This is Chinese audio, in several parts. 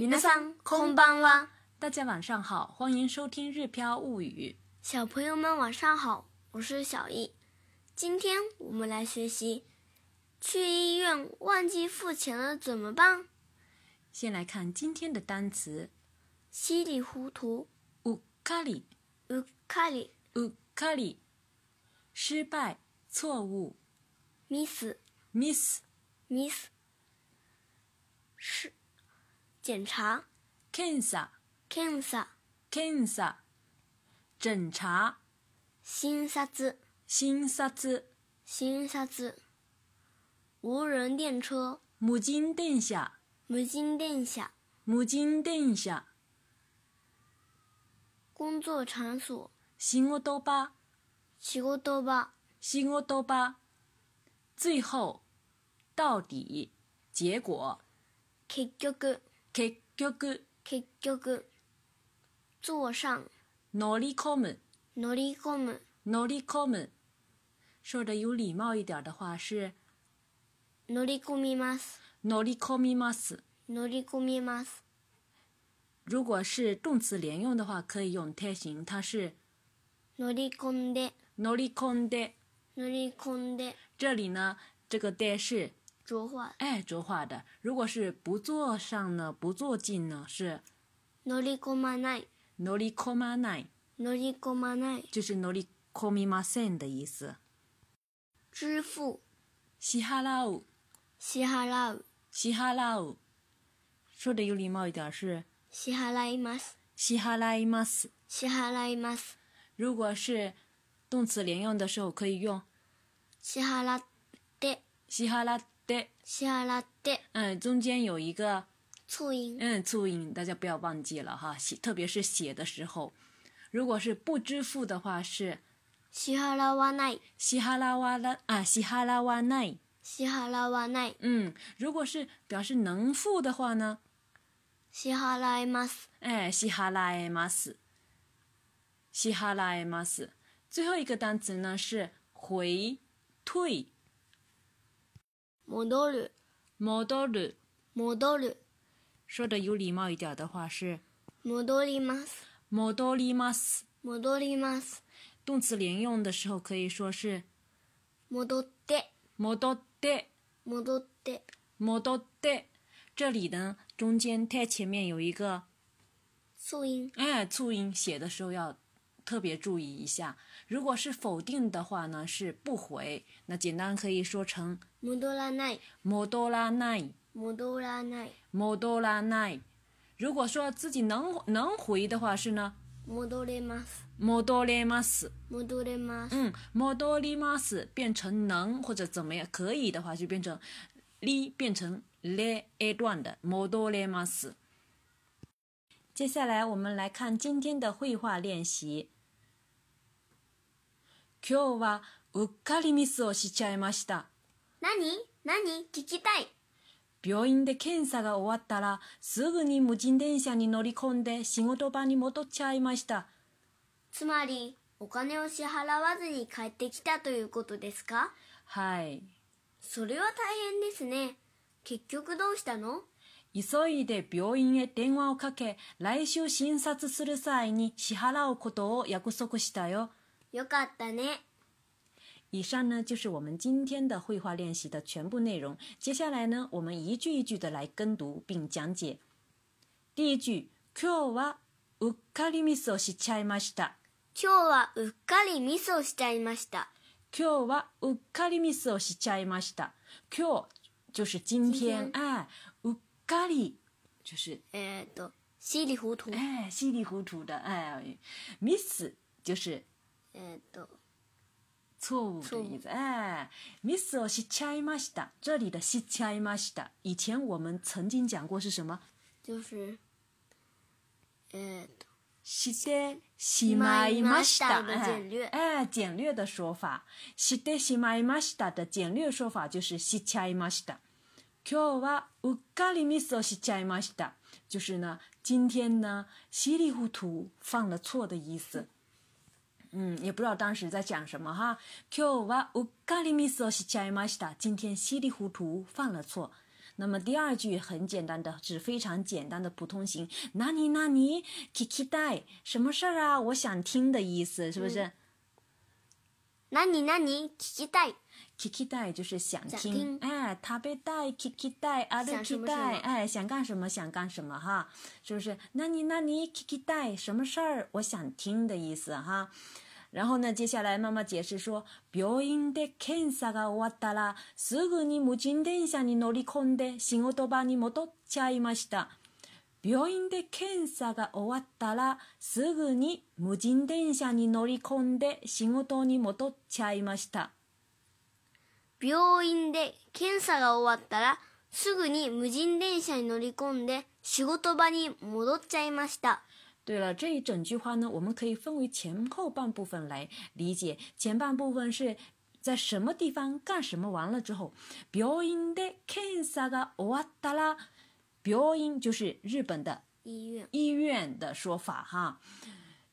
云南三空邦娃，大家晚上好，欢迎收听《日飘物语》。小朋友们晚上好，我是小易，今天我们来学习。去医院忘记付钱了怎么办？先来看今天的单词。稀里糊涂，乌卡里，乌卡里，乌卡里。失败，错误。Miss，Miss，Miss。是。检查，检查，检查，检查；诊查，新查子，新查子，新查子；无人电车，無人電車。無人電車。工作场所，新屋多吧，新屋多吧，新多最后，到底，结果，結局。結局結局坐上乗り込む乗り込む乗り込む说的有礼貌一点的话是乗り込みます乗り込みます乗り込みます如果是动词连用的话，可以用贴形，它是乗り込んで乗り込んで乗り込んで。这里呢，这个で是说话，哎，说话的。如果是不坐上呢，不坐进呢，是。乗り込まない。乗り込まない。乗り込まない。就是乗り込みません的意思。支付。支払う。支払う。支払う。说的有礼貌一点是。支払います。支払います。支払います。如果是动词连用的时候，可以用。支払って。支払う。对，嗯，中间有一个促音，嗯，促音，大家不要忘记了哈，写特别是写的时候，如果是不支付的话是，西哈拉瓦奈，西哈拉瓦拉啊，西哈拉瓦奈，西哈拉瓦奈，嗯，如果是表示能付的话呢，西哈拉埃马斯，哎，西哈拉埃马斯，西哈拉埃马斯，最后一个单词呢是回退。戻る、戻る、戻る。说的有礼貌一点的话是戻ります、戻ります、戻ります。动词连用的时候可以说是戻って、戻って、戻って、戻って。这里呢，中间て前面有一个促音，哎，促音写的时候要特别注意一下。如果是否定的话呢，是不回。那简单可以说成戻らない。戻らない。戻らない。戻らない。如果说自己能能回的话是呢？戻れます。戻れます。戻れます。嗯，戻ります变成能或者怎么样可以的话就变成，り变成れ a 段的戻れます。接下来我们来看今天的绘画练习。今日はうっかりミスをしちゃいました。何何聞きたい。病院で検査が終わったら、すぐに無人電車に乗り込んで仕事場に戻っちゃいました。つまり、お金を支払わずに帰ってきたということですかはい。それは大変ですね。結局どうしたの急いで病院へ電話をかけ、来週診察する際に支払うことを約束したよ。よかったね。以上呢就是我们今天的绘画练习的全部内容。接下来呢，我们一句一句的来跟读并讲解。第一句，今日はうっかりミスをしちゃいました。今日はうっかりミスをしちゃいました。今日はうっかりミスをしちゃいました。今日就是今天，哎，うっかり就是えっと稀里糊涂，稀里糊涂的，ミス就是。えっと错误的意思。哎，miss 我是ちゃいました。这里的是ちゃいました。以前我们曾经讲过是什么？就是，えっと。してしまいました的简略，哎，简略的说法，してしまいました的简略说法就是しちゃいました。今日はうっかりミスをしちゃいました，就是呢，今天呢稀里糊涂犯了错的意思。嗯，也不知道当时在讲什么哈。今天稀里糊涂犯了错。那么第二句很简单的，是非常简单的普通型。那尼那尼，聞きたい，什么事儿啊？我想听的意思，是不是？那尼那尼，聞きたい。聞きたい就是想听，哎，食べたい、聞きたい、歩きたい，哎，想干什么想干什么哈，就是那你那你聞きたい什么事儿，我想听的意思哈。然后呢，接下来妈妈解释说，病院で検査が終わったら、すぐに無人電車に乗り込んで仕事場に戻っちゃいました。病院で検査が終わったら、すぐに無人電車に乗り込んで仕事に戻っちゃいました。病院で検査が終わったらすぐに無人電車に乗り込んで仕事場に戻っちゃいました。对了，这一整句话呢，我们可以分为前后半部分来理解。前半部分是在什么地方干什么完了之后，病院で検査が終わったら，病院就是日本的医院医院的说法哈。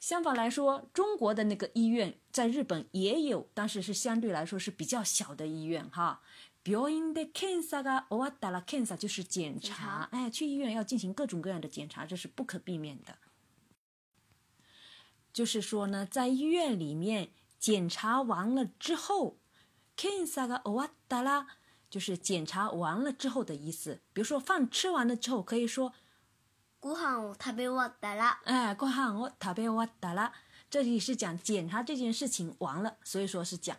相反来说，中国的那个医院在日本也有，但是是相对来说是比较小的医院哈。biyond the k e n s o a d a a e 就是检查，哎，去医院要进行各种各样的检查，这是不可避免的。就是说呢，在医院里面检查完了之后 c a n c e r a o a d a 就是检查完了之后的意思。比如说饭吃完了之后，可以说。午饭我吃完了。哎，午饭我吃完了。这里是讲检查这件事情完了，所以说是讲，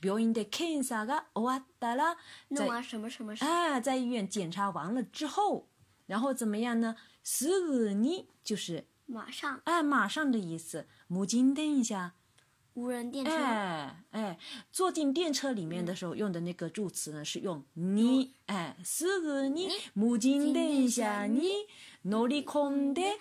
不要你得看啥个，我完了。弄完什么什么？事？哎，在医院检查完了之后，然后怎么样呢？十二呢？就是马上。哎，马上的意思。母亲等一下。无人电车，哎，坐进电车里面的时候，用的那个助词呢，是用“你”。哎，是的，你。母机电车你乗り込んで，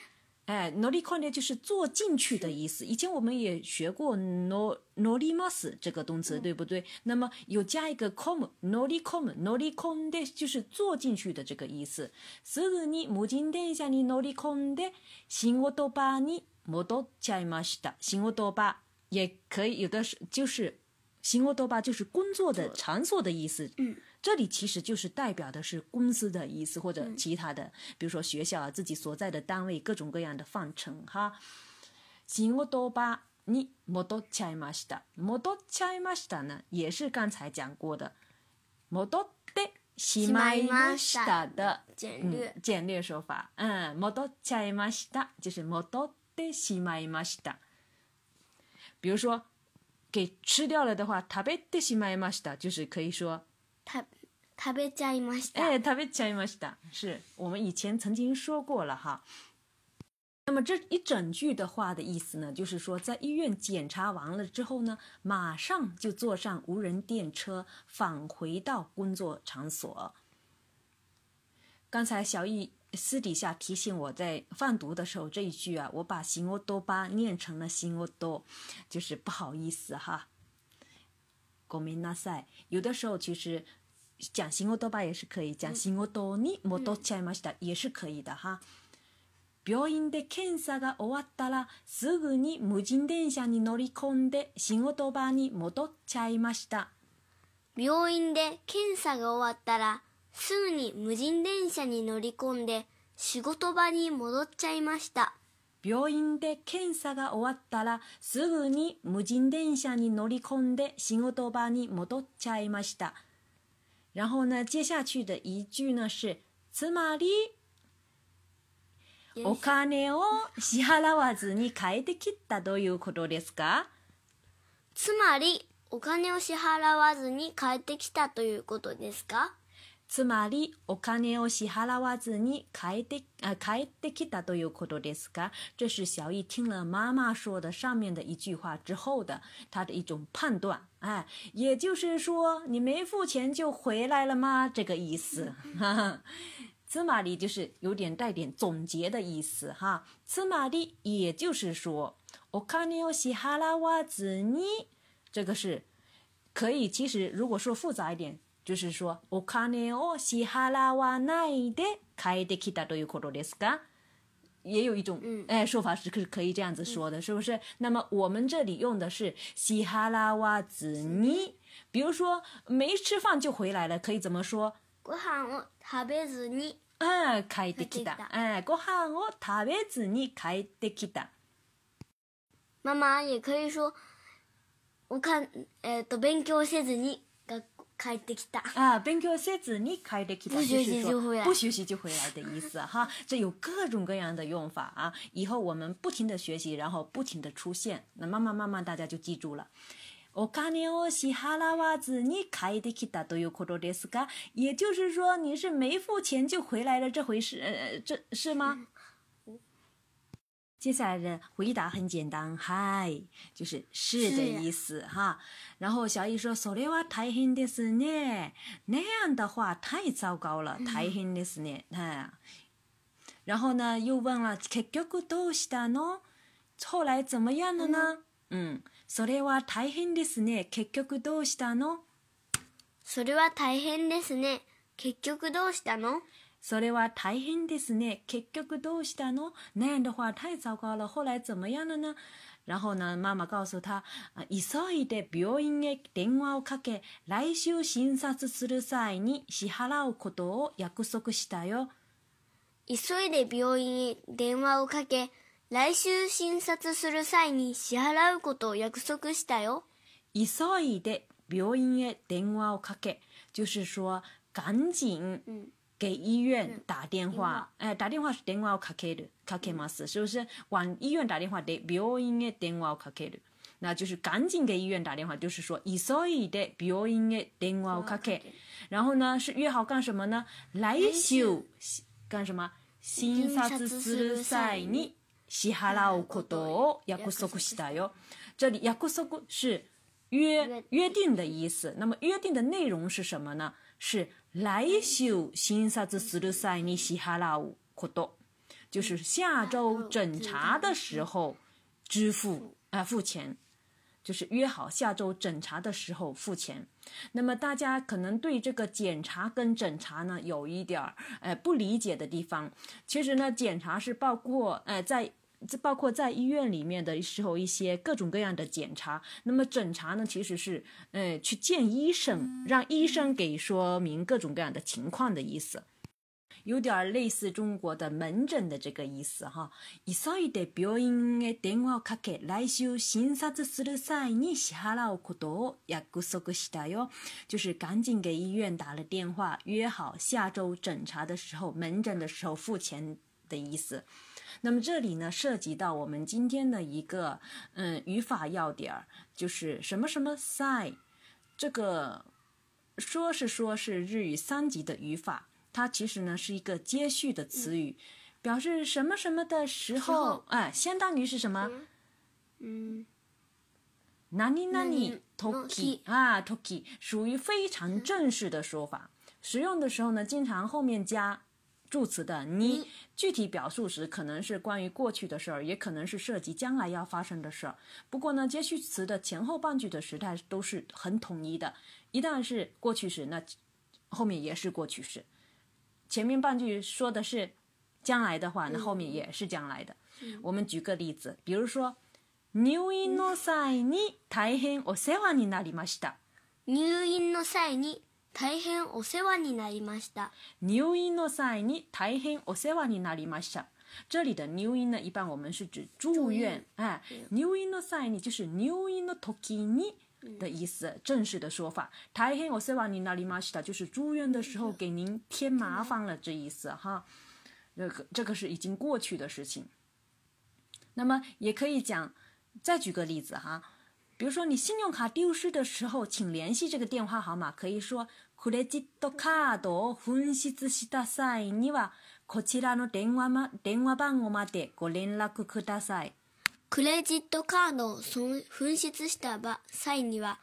哎，乗り込んで就是坐进去的意思。以前我们也学过“乗り”（乗ります）这个动词，对不对？那么有加一个“込”，乗り込、乗り込んで，就是坐进去的这个意思。是的，你母机电车你乗り込んで、仕事場に戻っちゃいました、仕事場。也可以有的是，就是“辛沃多巴”就是工作的场所的意思。嗯，这里其实就是代表的是公司的意思，或者其他的，比如说学校啊，自己所在的单位，各种各样的范畴哈。辛沃多巴，你莫多切玛西达，莫多切玛西达呢，也是刚才讲过的。莫多的西玛伊马西达的简略简略说法，嗯，莫多切玛西达就是莫多的西玛伊马西达。比如说，给吃掉了的话，食べたしまいました，就是可以说，食べちゃいました。哎，食べたしいました，是我们以前曾经说过了哈。那么这一整句的话的意思呢，就是说，在医院检查完了之后呢，马上就坐上无人电车返回到工作场所。刚才小易私底下提醒我在放读的时候这一句啊，我把“行我多巴”念成了“行我多”，就是不好意思哈。ごめんなさい。有的时候其实讲“行我多巴”也是可以，讲“行我多に戻っちゃいました”也是可以的哈。病院で検査が終わったらすぐに無人電車に乗り込んで仕事場に戻っちゃいました。病院で検査が終わったらすぐに無人電車に乗り込んで仕事場に戻っちゃいました病院で検査が終わったらすぐに無人電車に乗り込んで仕事場に戻っちゃいました然后呢接下去的一句呢是つまりお金を支払わずに帰ってきたということですかつまりお金を支払わずに帰ってきたということですか芝麻粒，我看你，我西哈拉瓦子尼开帰啊，てきたと都有可多ですか这是小易听了妈妈说的上面的一句话之后的他的一种判断，哎，也就是说，你没付钱就回来了吗？这个意思。哈哈，つまり就是有点带点总结的意思哈。つまり也就是说，お金を支西哈拉瓦尼，这个是可以。其实，如果说复杂一点。就是说、お金を支払わないで帰ってきたということですか也有一种哎说法是可以这样子说的，是不是？那么我们这里用的是西哈拉瓦子尼，比如说没吃饭就回来了，可以怎么说？ご飯を食べずに帰ってきた。哎，ご飯を食べずに帰ってきた。妈妈也可以说，我看，えと勉強せずに啊，thank you，儿子，你开的去，就回来，不学习就回来的意思哈。这有各种各样的用法啊。以后我们不停的学习，然后不停的出现，那慢慢慢慢大家就记住了。我卡尼奥西哈拉瓦子，你开的去哒都有可多的斯嘎，也就是说你是没付钱就回来了这回事，呃，这是吗？接下来的回答很简单，はい，就是是的意思哈。然后小易说，それは大変ですね。那样的话太糟糕了，大変ですね。嗯、然后呢，又问了，結局どうしたの？后来怎么样了呢？嗯，それは大変ですね。結局どうしたの？それは大変ですね。結局どうしたの？それは大変ですね。結局どうしたの那样的话太糟糕了。后来怎么样了呢然后呢、ママ告诉他、急いで病院へ電話をかけ、来週診察する際に支払うことを約束したよ。急いで病院へ電話をかけ、来週診察する際に支払うことを約束したよ。急いで病院へ電話をかけ、就是说、赶紧。给医院打电话，哎，打电话是电话要卡开的，卡开嘛是，是不是？往医院打电话，对，不要用的电话要卡开的。那就是赶紧给医院打电话，就是说，所以的不要用的电话要卡开。然后呢，是约好干什么呢？来修干什么？检查する際に支払うことを約束したよ。这里“约束”是约约定的意思。那么约定的内容是什么呢？是。来一首新萨子四六塞你嘻哈拉舞多，就是下周整查的时候支付，哎，付钱，就是约好下周整查的时候付钱。那么大家可能对这个检查跟诊查呢有一点儿，呃不理解的地方。其实呢，检查是包括，呃在。这包括在医院里面的时候，一些各种各样的检查。那么诊查呢，其实是，呃，去见医生，让医生给说明各种各样的情况的意思，有点类似中国的门诊的这个意思哈。以上一段语音的电话卡卡，来修診察する際に支払うことを約束したよ，就是赶紧给医院打了电话，约好下周诊查的时候，门诊的时候付钱的意思。那么这里呢，涉及到我们今天的一个嗯语法要点儿，就是什么什么 s a say 这个说是说是日语三级的语法，它其实呢是一个接续的词语，表示什么什么的时候，哎，相当于是什么，嗯，哪里哪里，toki 啊 toki，属于非常正式的说法，使用的时候呢，经常后面加。助词的你，具体表述时可能是关于过去的事儿，也可能是涉及将来要发生的事儿。不过呢，接续词的前后半句的时态都是很统一的。一旦是过去时，那后面也是过去式；前面半句说的是将来的话，那后面也是将来的。我们举个例子，比如说，入院の際に。大変お世話になりました。入院の際 n o s n 大変お世話になりました。这里的 new i 一般我们是指住院，哎，new inosani 就是 new inotoki ni 的意思，正式的说法。大変お世話になりました就是住院的时候给您添麻烦了，这意思哈。这个这个是已经过去的事情。那么也可以讲，再举个例子哈，比如说你信用卡丢失的时候，请联系这个电话号码，可以说。クレジットカードを紛失した際には、こちらの電話,、ま、電話番号までご連絡ください。クレジットカードを紛失した際には、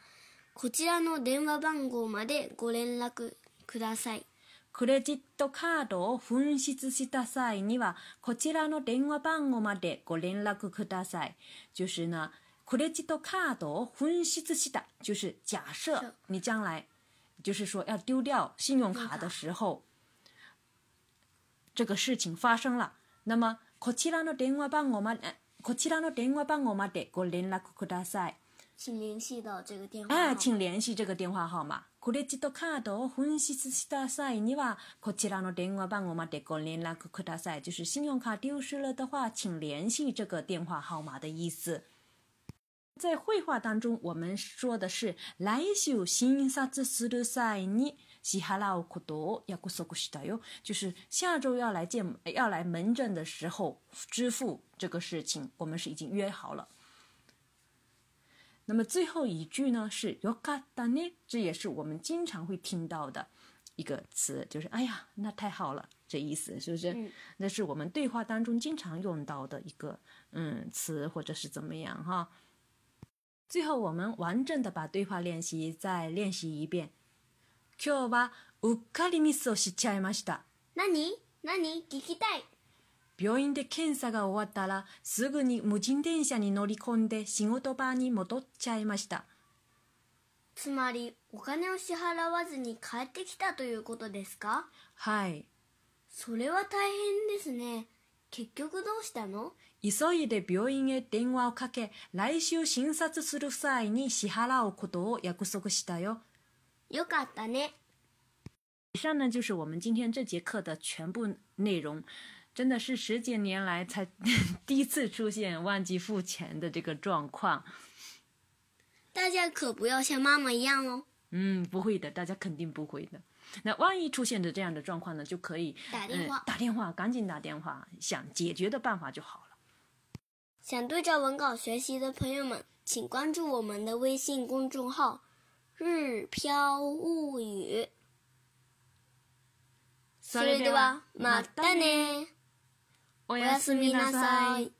こちらの電話番号までご連絡ください。クレジットカードを紛失した際には、こちらの電話番号までご連絡ください。就是呢，クレジットカードを紛失した，就是假设你将来就是说，要丢掉信用卡的时候，这个事情发生了。那么，可其他的电话帮我吗？可其他的电话帮我吗？得个联络库库大赛，请联系到这个电话。哎，请联系这个电话号码。可这记到卡都分析就是信用卡丢失了的话，请联系这个电话号码的意思。在绘画当中，我们说的是来週新萨兹斯的塞尼西哈拉沃可多亚古索古西达哟，就是下周要来见要来门诊的时候支付这个事情，我们是已经约好了。那么最后一句呢是よかったね，这也是我们经常会听到的一个词，就是哎呀，那太好了，这意思是不是？那是我们对话当中经常用到的一个嗯词，或者是怎么样哈？最後我们完整的把对话练习再练习一遍。今日はうっかりミスをしちゃいました。何何聞きたい。病院で検査が終わったらすぐに無人電車に乗り込んで仕事場に戻っちゃいました。つまりお金を支払わずに帰ってきたということですかはい。それは大変ですね。結局どうしたの急いで病院へ電話をかけ、来週診察する際に支払うことを約束したよ。よかったね。以上呢就是我们今天这节课的全部内容。真的是十几年来才第一次出现忘记付钱的这个状况。大家可不要像妈妈一样哦。嗯，不会的，大家肯定不会的。那万一出现的这样的状况呢，就可以打电话，打电话，赶紧打电话，想解决的办法就好了。想对照文稿学习的朋友们，请关注我们的微信公众号“日飘物语”。それでは、またね。おやすみなさい。